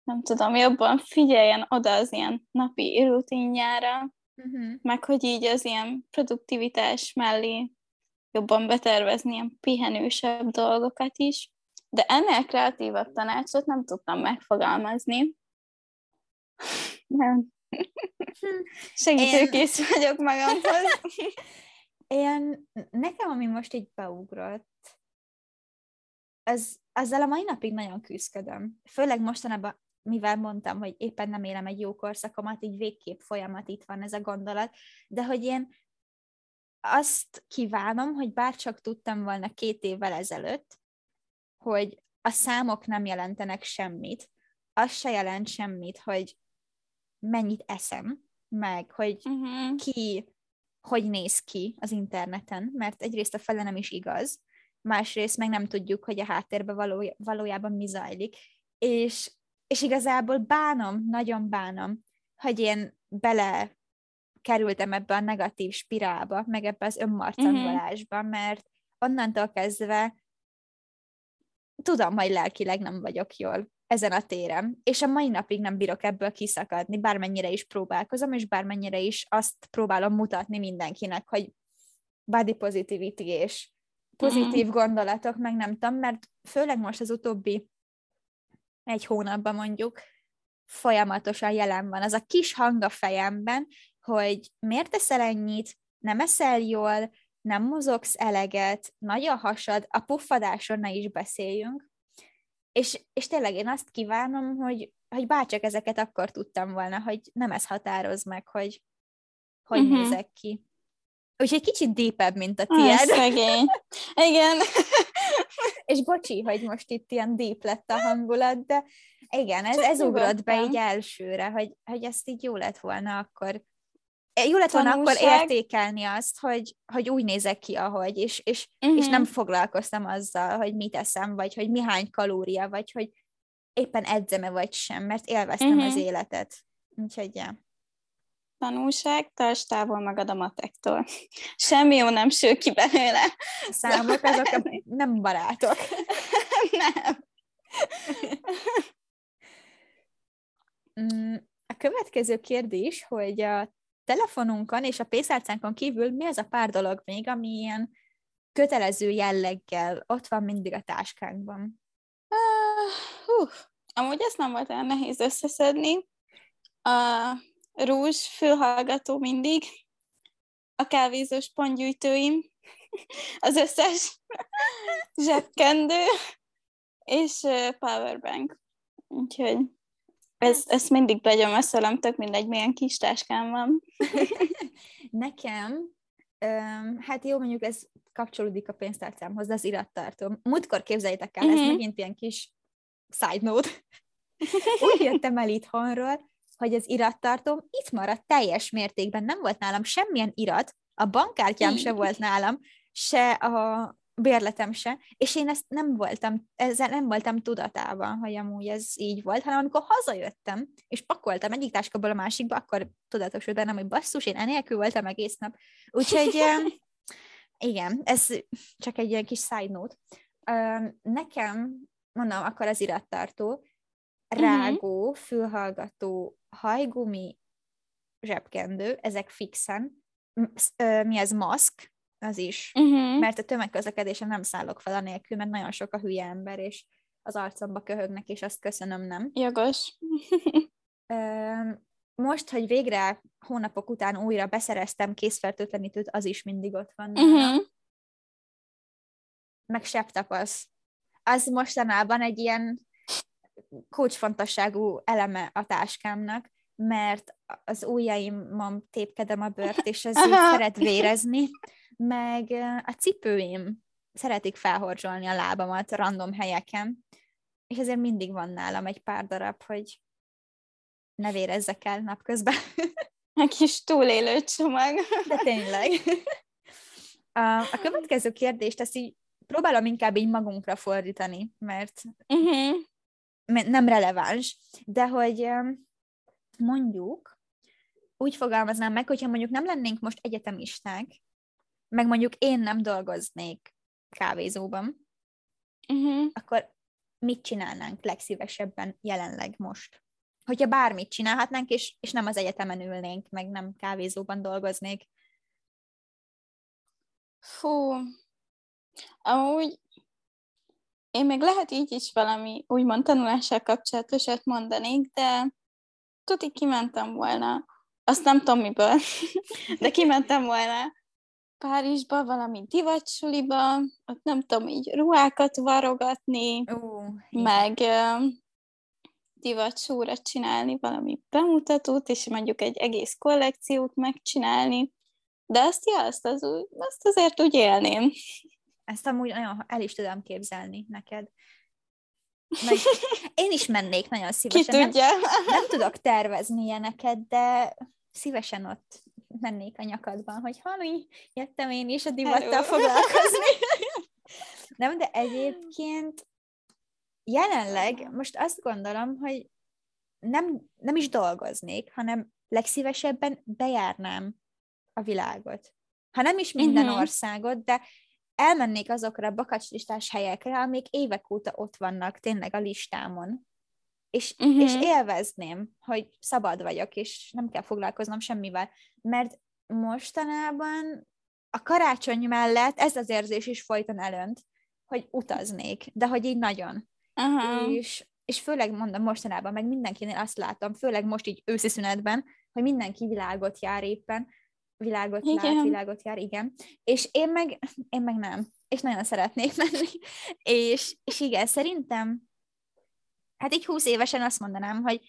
nem tudom, jobban figyeljen oda az ilyen napi rutinjára, uh-huh. meg hogy így az ilyen produktivitás mellé jobban betervezni ilyen pihenősebb dolgokat is. De ennél kreatívabb tanácsot nem tudtam megfogalmazni. Nem. Segítőkész Én... vagyok magamhoz. Én, nekem, ami most így beugrott, az, azzal a mai napig nagyon küzdködöm. Főleg mostanában mivel mondtam, hogy éppen nem élem egy jó korszakomat, így végképp folyamat itt van ez a gondolat, de hogy én azt kívánom, hogy bárcsak tudtam volna két évvel ezelőtt, hogy a számok nem jelentenek semmit, az se jelent semmit, hogy mennyit eszem, meg hogy uh-huh. ki hogy néz ki az interneten, mert egyrészt a fele nem is igaz, másrészt meg nem tudjuk, hogy a háttérben való, valójában mi zajlik. És, és igazából bánom, nagyon bánom, hogy én bele kerültem ebbe a negatív spirálba, meg ebbe az önmarcangolásba, uh-huh. mert onnantól kezdve tudom, hogy lelkileg nem vagyok jól ezen a téren, és a mai napig nem bírok ebből kiszakadni, bármennyire is próbálkozom, és bármennyire is azt próbálom mutatni mindenkinek, hogy body positivity és pozitív mm. gondolatok, meg nem tudom, mert főleg most az utóbbi egy hónapban mondjuk folyamatosan jelen van az a kis hang a fejemben, hogy miért teszel ennyit, nem eszel jól, nem mozogsz eleget, nagy a hasad, a puffadáson ne is beszéljünk, és, és tényleg én azt kívánom, hogy, hogy bárcsak ezeket akkor tudtam volna, hogy nem ez határoz meg, hogy hogy uh-huh. nézek ki. Úgyhogy kicsit deepebb, mint a tiéd. Ah. Igen. és bocsi, hogy most itt ilyen deep lett a hangulat, de igen, ez, ez ugrott be így elsőre, hogy, hogy ezt így jó lett volna akkor jó lett volna akkor értékelni azt, hogy, hogy úgy nézek ki, ahogy, és, és, uh-huh. és nem foglalkoztam azzal, hogy mit eszem, vagy hogy mi hány kalória, vagy hogy éppen edzeme vagy sem, mert élveztem uh-huh. az életet. Úgyhogy, ja. Tanulság, tarts távol magad a matektól. Semmi jó nem sül ki belőle. A számok azok a nem barátok. nem. Mm, a következő kérdés, hogy a telefonunkon és a pénztárcánkon kívül mi az a pár dolog még, ami ilyen kötelező jelleggel ott van mindig a táskánkban? Uh, amúgy ezt nem volt olyan nehéz összeszedni. A rúzs fülhallgató mindig, a kávézós pontgyűjtőim, az összes zsebkendő, és powerbank. Úgyhogy ez, ezt mindig begyomaszolom, tök mindegy, milyen kis táskám van. Nekem, hát jó, mondjuk ez kapcsolódik a pénztárcámhoz, de az irattartó. Múltkor képzeljétek el, uh-huh. ez mhm. megint ilyen kis side note. Úgy jöttem el itthonról, hogy az irattartóm itt maradt teljes mértékben. Nem volt nálam semmilyen irat, a bankkártyám se volt nálam, se a bérletem se, és én ezt nem voltam, ezzel nem voltam tudatában, hogy amúgy ez így volt, hanem amikor hazajöttem, és pakoltam egyik táskából a másikba, akkor tudatosult bennem, hogy basszus, én enélkül voltam egész nap. Úgyhogy igen, ez csak egy ilyen kis side note. Nekem, mondom, akkor az irattartó, rágó, uh-huh. fülhallgató, hajgumi, zsebkendő, ezek fixen, mi ez, maszk, az is. Uh-huh. Mert a tömegközlekedésen nem szállok fel a nélkül, mert nagyon sok a hülye ember, és az arcomba köhögnek, és azt köszönöm, nem? Jogos. Most, hogy végre hónapok után újra beszereztem készfertőtlenítőt, az is mindig ott van. Uh-huh. Meg septapasz. Az mostanában egy ilyen kulcsfontosságú eleme a táskámnak, mert az ujjaimon tépkedem a bört, és ez így szeret vérezni, meg a cipőim szeretik felhorzsolni a lábamat random helyeken, és ezért mindig van nálam egy pár darab, hogy ne vérezzek el napközben. Egy kis túlélő csomag. De tényleg. A, a következő kérdést ezt így próbálom inkább így magunkra fordítani, mert uh-huh. nem releváns, de hogy mondjuk úgy fogalmaznám meg, hogyha mondjuk nem lennénk most egyetemisták, meg mondjuk én nem dolgoznék kávézóban, uh-huh. akkor mit csinálnánk legszívesebben jelenleg most? Hogyha bármit csinálhatnánk, és, és nem az egyetemen ülnénk, meg nem kávézóban dolgoznék. Fú, amúgy én még lehet így is valami úgymond tanulással kapcsolatosat mondanék, de tuti kimentem volna, azt nem tudom miből, de kimentem volna Párizsba, valami divatsuliba, ott nem tudom, így ruhákat varogatni, uh, meg divatsóra csinálni valami bemutatót, és mondjuk egy egész kollekciót megcsinálni, de azt, ja, azt, az, azt azért úgy élném. Ezt amúgy nagyon el is tudom képzelni neked. Meg én is mennék nagyon szívesen. Ki tudja? Nem, nem tudok tervezni ilyeneket, de szívesen ott mennék a nyakadban, hogy halli, jöttem én is a divattal foglalkozni. nem, de egyébként jelenleg most azt gondolom, hogy nem, nem is dolgoznék, hanem legszívesebben bejárnám a világot. Ha nem is minden uh-huh. országot, de elmennék azokra a bakacslistás helyekre, amik évek óta ott vannak tényleg a listámon. És, uh-huh. és élvezném, hogy szabad vagyok, és nem kell foglalkoznom semmivel. Mert mostanában a karácsony mellett ez az érzés is folyton elönt, hogy utaznék, de hogy így nagyon. Uh-huh. És, és főleg mondom mostanában, meg mindenkinél azt látom, főleg most így őszi szünetben, hogy mindenki világot jár éppen, világot igen. lát, világot jár, igen. És én meg, én meg nem. És nagyon szeretnék menni. És, és igen, szerintem, hát így húsz évesen azt mondanám, hogy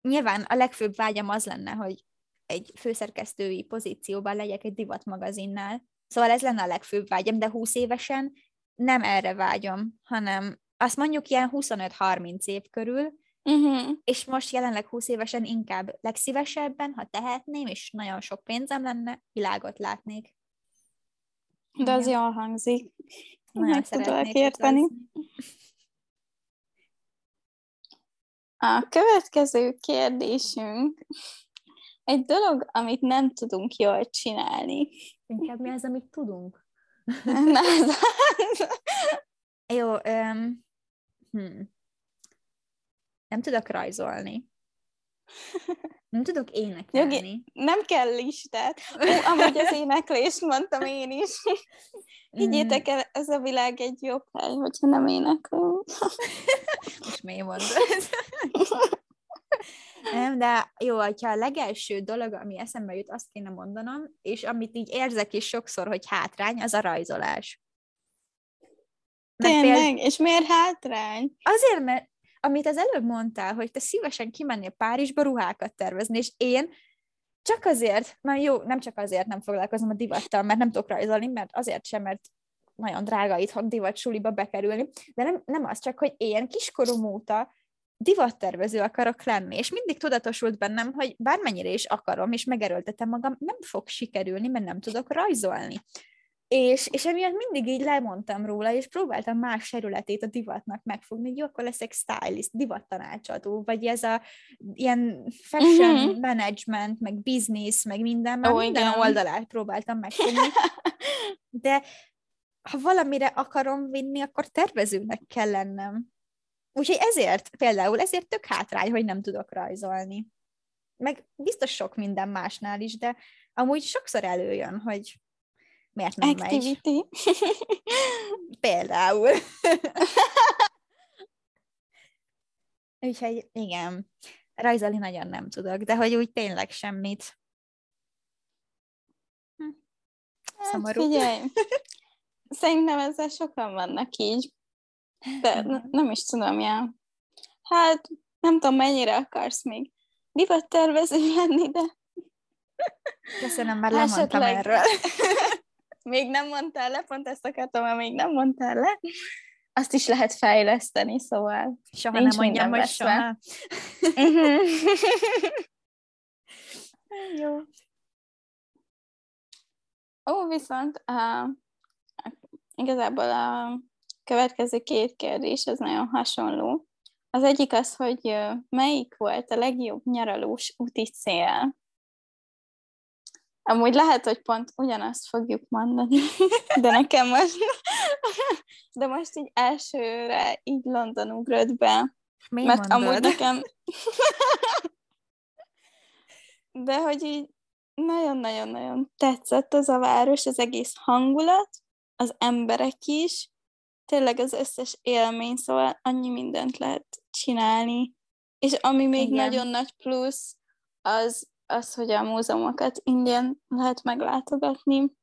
nyilván a legfőbb vágyam az lenne, hogy egy főszerkesztői pozícióban legyek egy divatmagazinnál. Szóval ez lenne a legfőbb vágyam, de húsz évesen nem erre vágyom, hanem azt mondjuk ilyen 25-30 év körül, Uh-huh. És most jelenleg 20 évesen inkább legszívesebben, ha tehetném, és nagyon sok pénzem lenne, világot látnék. De az jól hangzik. Nagyon Meg tudok érteni. A következő kérdésünk egy dolog, amit nem tudunk jól csinálni. Inkább mi az, amit tudunk? Na, Jó, um, hmm nem tudok rajzolni. Nem tudok énekelni. Jogi, nem kell listát. Ó, amúgy az éneklést mondtam én is. Higgyétek el, ez a világ egy jobb hely, hogyha nem éneklünk. Most miért mondod? Nem, de jó, hogyha a legelső dolog, ami eszembe jut, azt kéne mondanom, és amit így érzek is sokszor, hogy hátrány, az a rajzolás. Mert Tényleg? Például... És miért hátrány? Azért, mert amit az előbb mondtál, hogy te szívesen kimennél Párizsba ruhákat tervezni, és én csak azért, na jó, nem csak azért nem foglalkozom a divattal, mert nem tudok rajzolni, mert azért sem, mert nagyon drága itthon divat suliba bekerülni, de nem, nem az csak, hogy én kiskorom óta divattervező akarok lenni, és mindig tudatosult bennem, hogy bármennyire is akarom, és megerőltetem magam, nem fog sikerülni, mert nem tudok rajzolni. És, és emiatt mindig így lemondtam róla, és próbáltam más területét a divatnak megfogni, hogy jó, akkor leszek stylist, divattanácsadó, vagy ez a ilyen fashion uh-huh. management, meg business, meg minden, már oh, minden igen. oldalát próbáltam megfogni. De ha valamire akarom vinni, akkor tervezőnek kell lennem. Úgyhogy ezért, például ezért tök hátrány, hogy nem tudok rajzolni. Meg biztos sok minden másnál is, de amúgy sokszor előjön, hogy Miért nem Activity. megy? Például. Úgyhogy igen, rajzolni nagyon nem tudok, de hogy úgy tényleg semmit. Hm. Hát Szomorú. figyelj, szerintem ezzel sokan vannak így, de nem is tudom, ja. Hát nem tudom, mennyire akarsz még divattervező lenni, de Köszönöm, már lemondtam Esetleg... erről. Még nem mondtál le, pont ezt akartam, mert még nem mondtál le, azt is lehet fejleszteni, szóval soha nem mondjam, hogy soha. Jó. Ó, viszont uh, igazából a következő két kérdés az nagyon hasonló. Az egyik az, hogy melyik volt a legjobb nyaralós úti cél? Amúgy lehet, hogy pont ugyanazt fogjuk mondani, de nekem most, de most így elsőre így London ugrott be. Mi mert mondod? amúgy nekem, de hogy így nagyon-nagyon-nagyon tetszett az a város, az egész hangulat, az emberek is, tényleg az összes élmény, szóval annyi mindent lehet csinálni. És ami még Igen. nagyon nagy plusz, az az, hogy a múzeumokat ingyen lehet meglátogatni,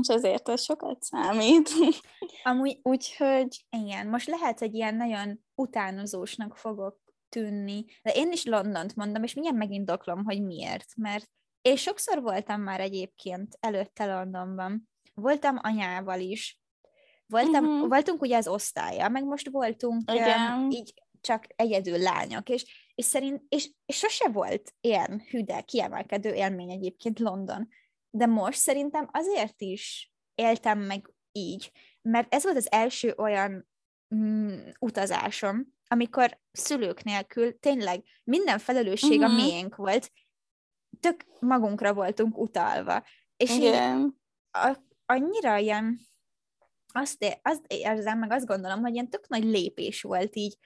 és ezért ez sokat számít. Amúgy, úgyhogy... Igen, most lehet, hogy ilyen nagyon utánozósnak fogok tűnni. De én is Londont mondom, és mindjárt megindoklom, hogy miért. Mert én sokszor voltam már egyébként előtte Londonban. Voltam anyával is. Voltam, uh-huh. Voltunk ugye az osztálya, meg most voltunk Igen. Um, így csak egyedül lányok, és, és szerint, és, és sose volt ilyen hüde, kiemelkedő élmény egyébként London. De most szerintem azért is éltem meg így, mert ez volt az első olyan mm, utazásom, amikor szülők nélkül tényleg minden felelősség uh-huh. a mhm. miénk volt, tök magunkra voltunk utalva. És Igen. A, annyira ilyen, azt, azt érzem, meg azt gondolom, hogy ilyen tök nagy lépés volt így,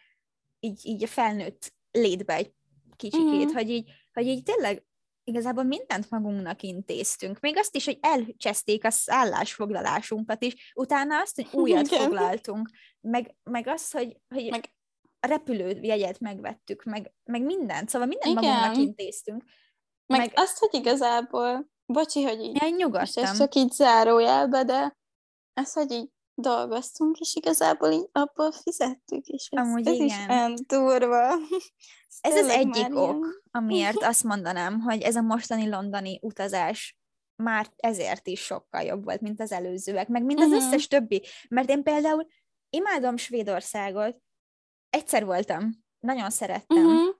így, így a felnőtt létbe egy kicsikét, uh-huh. hogy, így, hogy így tényleg igazából mindent magunknak intéztünk. Még azt is, hogy elcseszték a szállásfoglalásunkat is, utána azt, hogy újat Igen. foglaltunk, meg, meg azt, hogy, hogy meg... a repülőjegyet megvettük, meg, meg mindent, szóval mindent Igen. magunknak intéztünk. Meg, meg azt, hogy igazából, bocsi, hogy így, ja, nyugodtan. és csak így zárójelbe, de ez, hogy így dolgoztunk, és igazából így abból fizettük, és ez, Amúgy ez igen. is olyan durva. Ez, ez az egyik ok, ilyen... amiért azt mondanám, hogy ez a mostani londoni utazás már ezért is sokkal jobb volt, mint az előzőek, meg mint az uh-huh. összes többi. Mert én például imádom Svédországot, egyszer voltam, nagyon szerettem, uh-huh.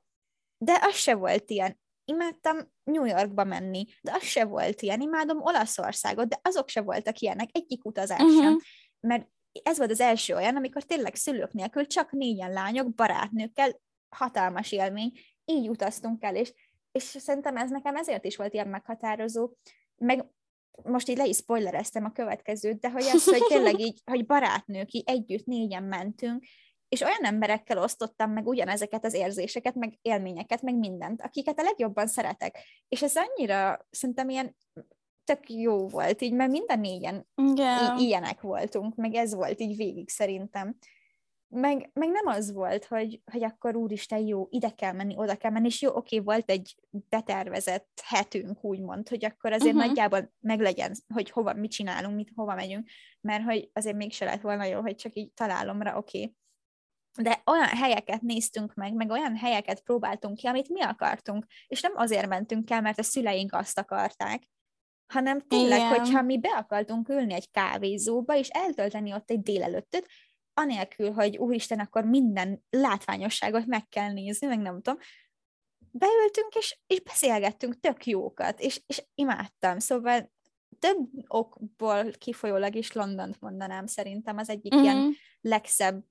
de az se volt ilyen. Imádtam New Yorkba menni, de az se volt ilyen. Imádom Olaszországot, de azok se voltak ilyenek, egyik utazás uh-huh. sem mert ez volt az első olyan, amikor tényleg szülők nélkül csak négyen lányok, barátnőkkel, hatalmas élmény, így utaztunk el, és, és szerintem ez nekem ezért is volt ilyen meghatározó, meg most így le is spoilereztem a következőt, de hogy az, hogy tényleg így, hogy barátnők, így együtt négyen mentünk, és olyan emberekkel osztottam meg ugyanezeket az érzéseket, meg élményeket, meg mindent, akiket a legjobban szeretek. És ez annyira szerintem ilyen tök jó volt, így, mert minden négyen yeah. i- ilyenek voltunk, meg ez volt így végig szerintem. Meg, meg nem az volt, hogy, hogy akkor úristen, jó, ide kell menni, oda kell menni, és jó, oké, volt egy betervezett hetünk, úgymond, hogy akkor azért uh-huh. nagyjából meglegyen, hogy hova, mit csinálunk, mit, hova megyünk, mert hogy azért mégse lett volna jó, hogy csak így találomra, oké. De olyan helyeket néztünk meg, meg olyan helyeket próbáltunk ki, amit mi akartunk, és nem azért mentünk el, mert a szüleink azt akarták, hanem tényleg, Igen. hogyha mi be akartunk ülni egy kávézóba, és eltölteni ott egy délelőttöt, anélkül, hogy úristen, akkor minden látványosságot meg kell nézni, meg nem tudom, beültünk, és, és beszélgettünk tök jókat, és, és imádtam, szóval több okból kifolyólag is Londont mondanám szerintem az egyik uh-huh. ilyen legszebb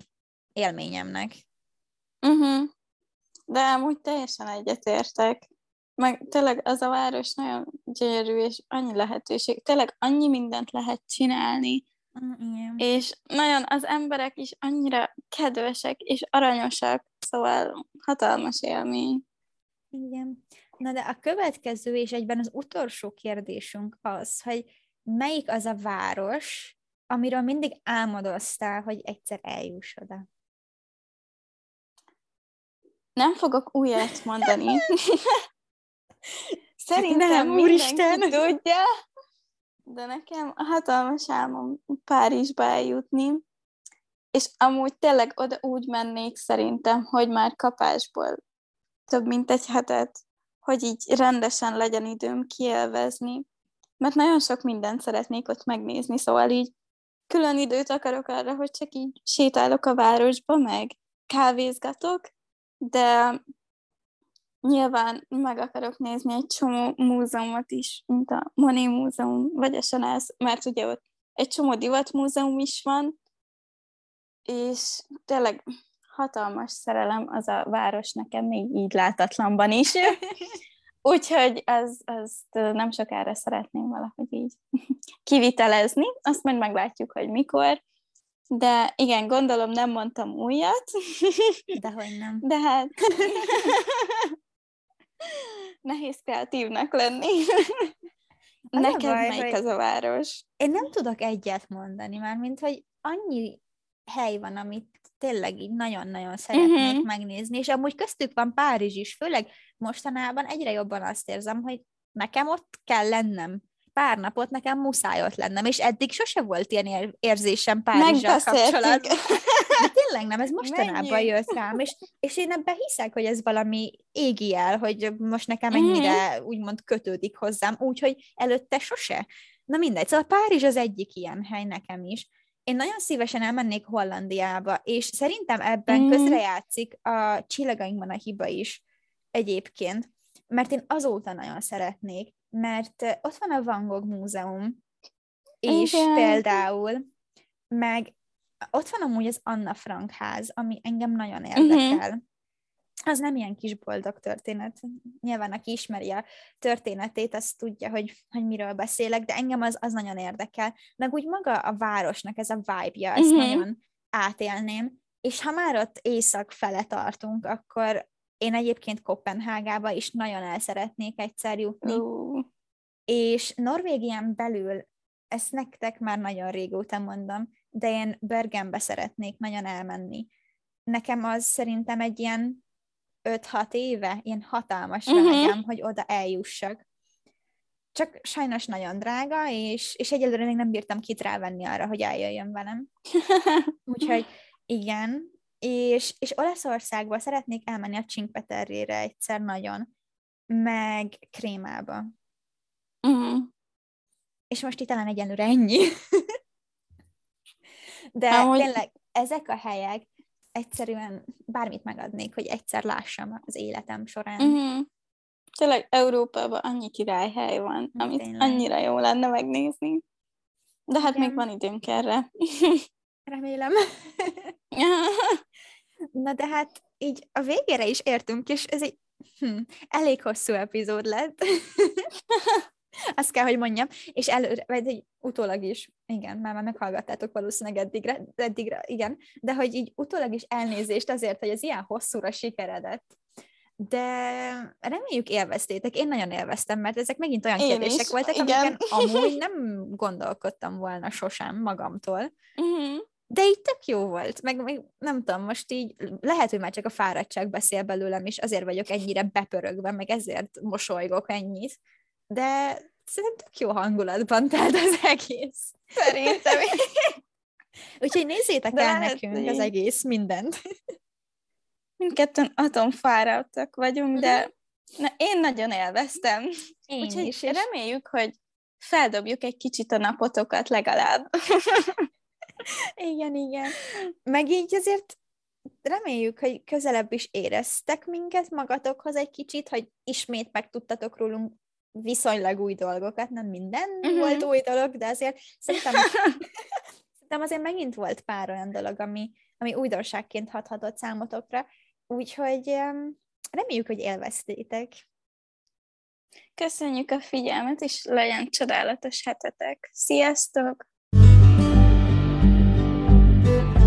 élményemnek. Uh-huh. De amúgy teljesen egyetértek meg tényleg az a város nagyon gyönyörű, és annyi lehetőség, tényleg annyi mindent lehet csinálni, mm, igen. és nagyon az emberek is annyira kedvesek és aranyosak, szóval hatalmas élmény. Igen. Na de a következő és egyben az utolsó kérdésünk az, hogy melyik az a város, amiről mindig álmodoztál, hogy egyszer eljuss oda? Nem fogok újat mondani. Szerintem nem, úristen. tudja, de nekem a hatalmas álmom Párizsba eljutni, és amúgy tényleg oda úgy mennék szerintem, hogy már kapásból több mint egy hetet, hogy így rendesen legyen időm kielvezni, mert nagyon sok mindent szeretnék ott megnézni, szóval így külön időt akarok arra, hogy csak így sétálok a városba, meg kávézgatok, de nyilván meg akarok nézni egy csomó múzeumot is, mint a Monet Múzeum, vagy a Chanel, mert ugye ott egy csomó divatmúzeum is van, és tényleg hatalmas szerelem az a város nekem még így látatlanban is. Úgyhogy az, azt nem sokára szeretném valahogy így kivitelezni, azt majd meglátjuk, hogy mikor. De igen, gondolom nem mondtam újat. Dehogy nem. De hát Nehéz kreatívnak lenni. Az Neked baj, melyik az a város? Én nem tudok egyet mondani, már mint hogy annyi hely van, amit tényleg így nagyon-nagyon szeretnék uh-huh. megnézni, és amúgy köztük van Párizs is, főleg mostanában egyre jobban azt érzem, hogy nekem ott kell lennem. Pár napot nekem muszáj ott lennem, és eddig sose volt ilyen érzésem Párizsal kapcsolatban. De tényleg nem, ez mostanában Mennyi? jött rám, és, és én ebben hiszek, hogy ez valami égi el, hogy most nekem ennyire mm. úgymond kötődik hozzám, úgyhogy előtte sose. Na mindegy, szóval Párizs az egyik ilyen hely nekem is. Én nagyon szívesen elmennék Hollandiába, és szerintem ebben mm. közrejátszik a csillagainkban a hiba is egyébként, mert én azóta nagyon szeretnék, mert ott van a Van Gogh Múzeum, és Igen. például, meg ott van amúgy az Anna Frank ház, ami engem nagyon mhm. érdekel. Uh-huh. Az nem ilyen kis boldog történet. Nyilván, aki ismeri a történetét, az tudja, hogy, hogy miről beszélek, de engem az, az nagyon érdekel. Meg úgy maga a városnak ez a vibe-ja, ezt uh-huh. nagyon átélném. És ha már ott észak fele tartunk, akkor én egyébként Kopenhágába is nagyon el szeretnék egyszer jutni. Uh. És Norvégián belül, ezt nektek már nagyon régóta mondom, de én Bergenbe szeretnék nagyon elmenni. Nekem az szerintem egy ilyen 5-6 éve, ilyen hatalmas uh-huh. vágyam, hogy oda eljussak. Csak sajnos nagyon drága, és, és egyelőre még nem bírtam kit rávenni arra, hogy eljöjjön velem. Úgyhogy igen, és, és Olaszországba szeretnék elmenni a Csinkpeterrére egyszer nagyon, meg Krémába. Uh-huh. És most itt talán egyenlőre ennyi. De Amúgy... tényleg ezek a helyek egyszerűen bármit megadnék, hogy egyszer lássam az életem során. Uh-huh. Tényleg Európában annyi királyhely van, amit tényleg. annyira jó lenne megnézni. De hát Igen. még van időnk erre. Remélem. Na de hát így a végére is értünk, és ez egy hm, elég hosszú epizód lett. Azt kell, hogy mondjam. És előre, vagy egy utólag is, igen, már, már meghallgattátok valószínűleg eddigre, eddigre, igen, de hogy így utólag is elnézést azért, hogy ez ilyen hosszúra sikeredett. De reméljük élveztétek. Én nagyon élveztem, mert ezek megint olyan Én kérdések is, voltak, igen. amiken amúgy nem gondolkodtam volna sosem magamtól. Uh-huh. De így tök jó volt, meg, meg nem tudom, most így lehet, hogy már csak a fáradtság beszél belőlem, és azért vagyok ennyire bepörögve, meg ezért mosolygok ennyit, de szerintem tök jó hangulatban telt az egész. Szerintem. Úgyhogy nézzétek de el nekünk hogy... az egész mindent. Mindketten atomfáradtak vagyunk, de mhm. na, én nagyon élveztem. Én Úgyhogy is. reméljük, hogy feldobjuk egy kicsit a napotokat legalább. igen, igen. Meg így azért reméljük, hogy közelebb is éreztek minket magatokhoz egy kicsit, hogy ismét megtudtatok rólunk viszonylag új dolgokat, nem minden uh-huh. volt új dolog, de azért szerintem, szerintem azért megint volt pár olyan dolog, ami, ami újdonságként hathatott számotokra, úgyhogy reméljük, hogy élveztétek. Köszönjük a figyelmet, és legyen csodálatos hetetek. Sziasztok! thank you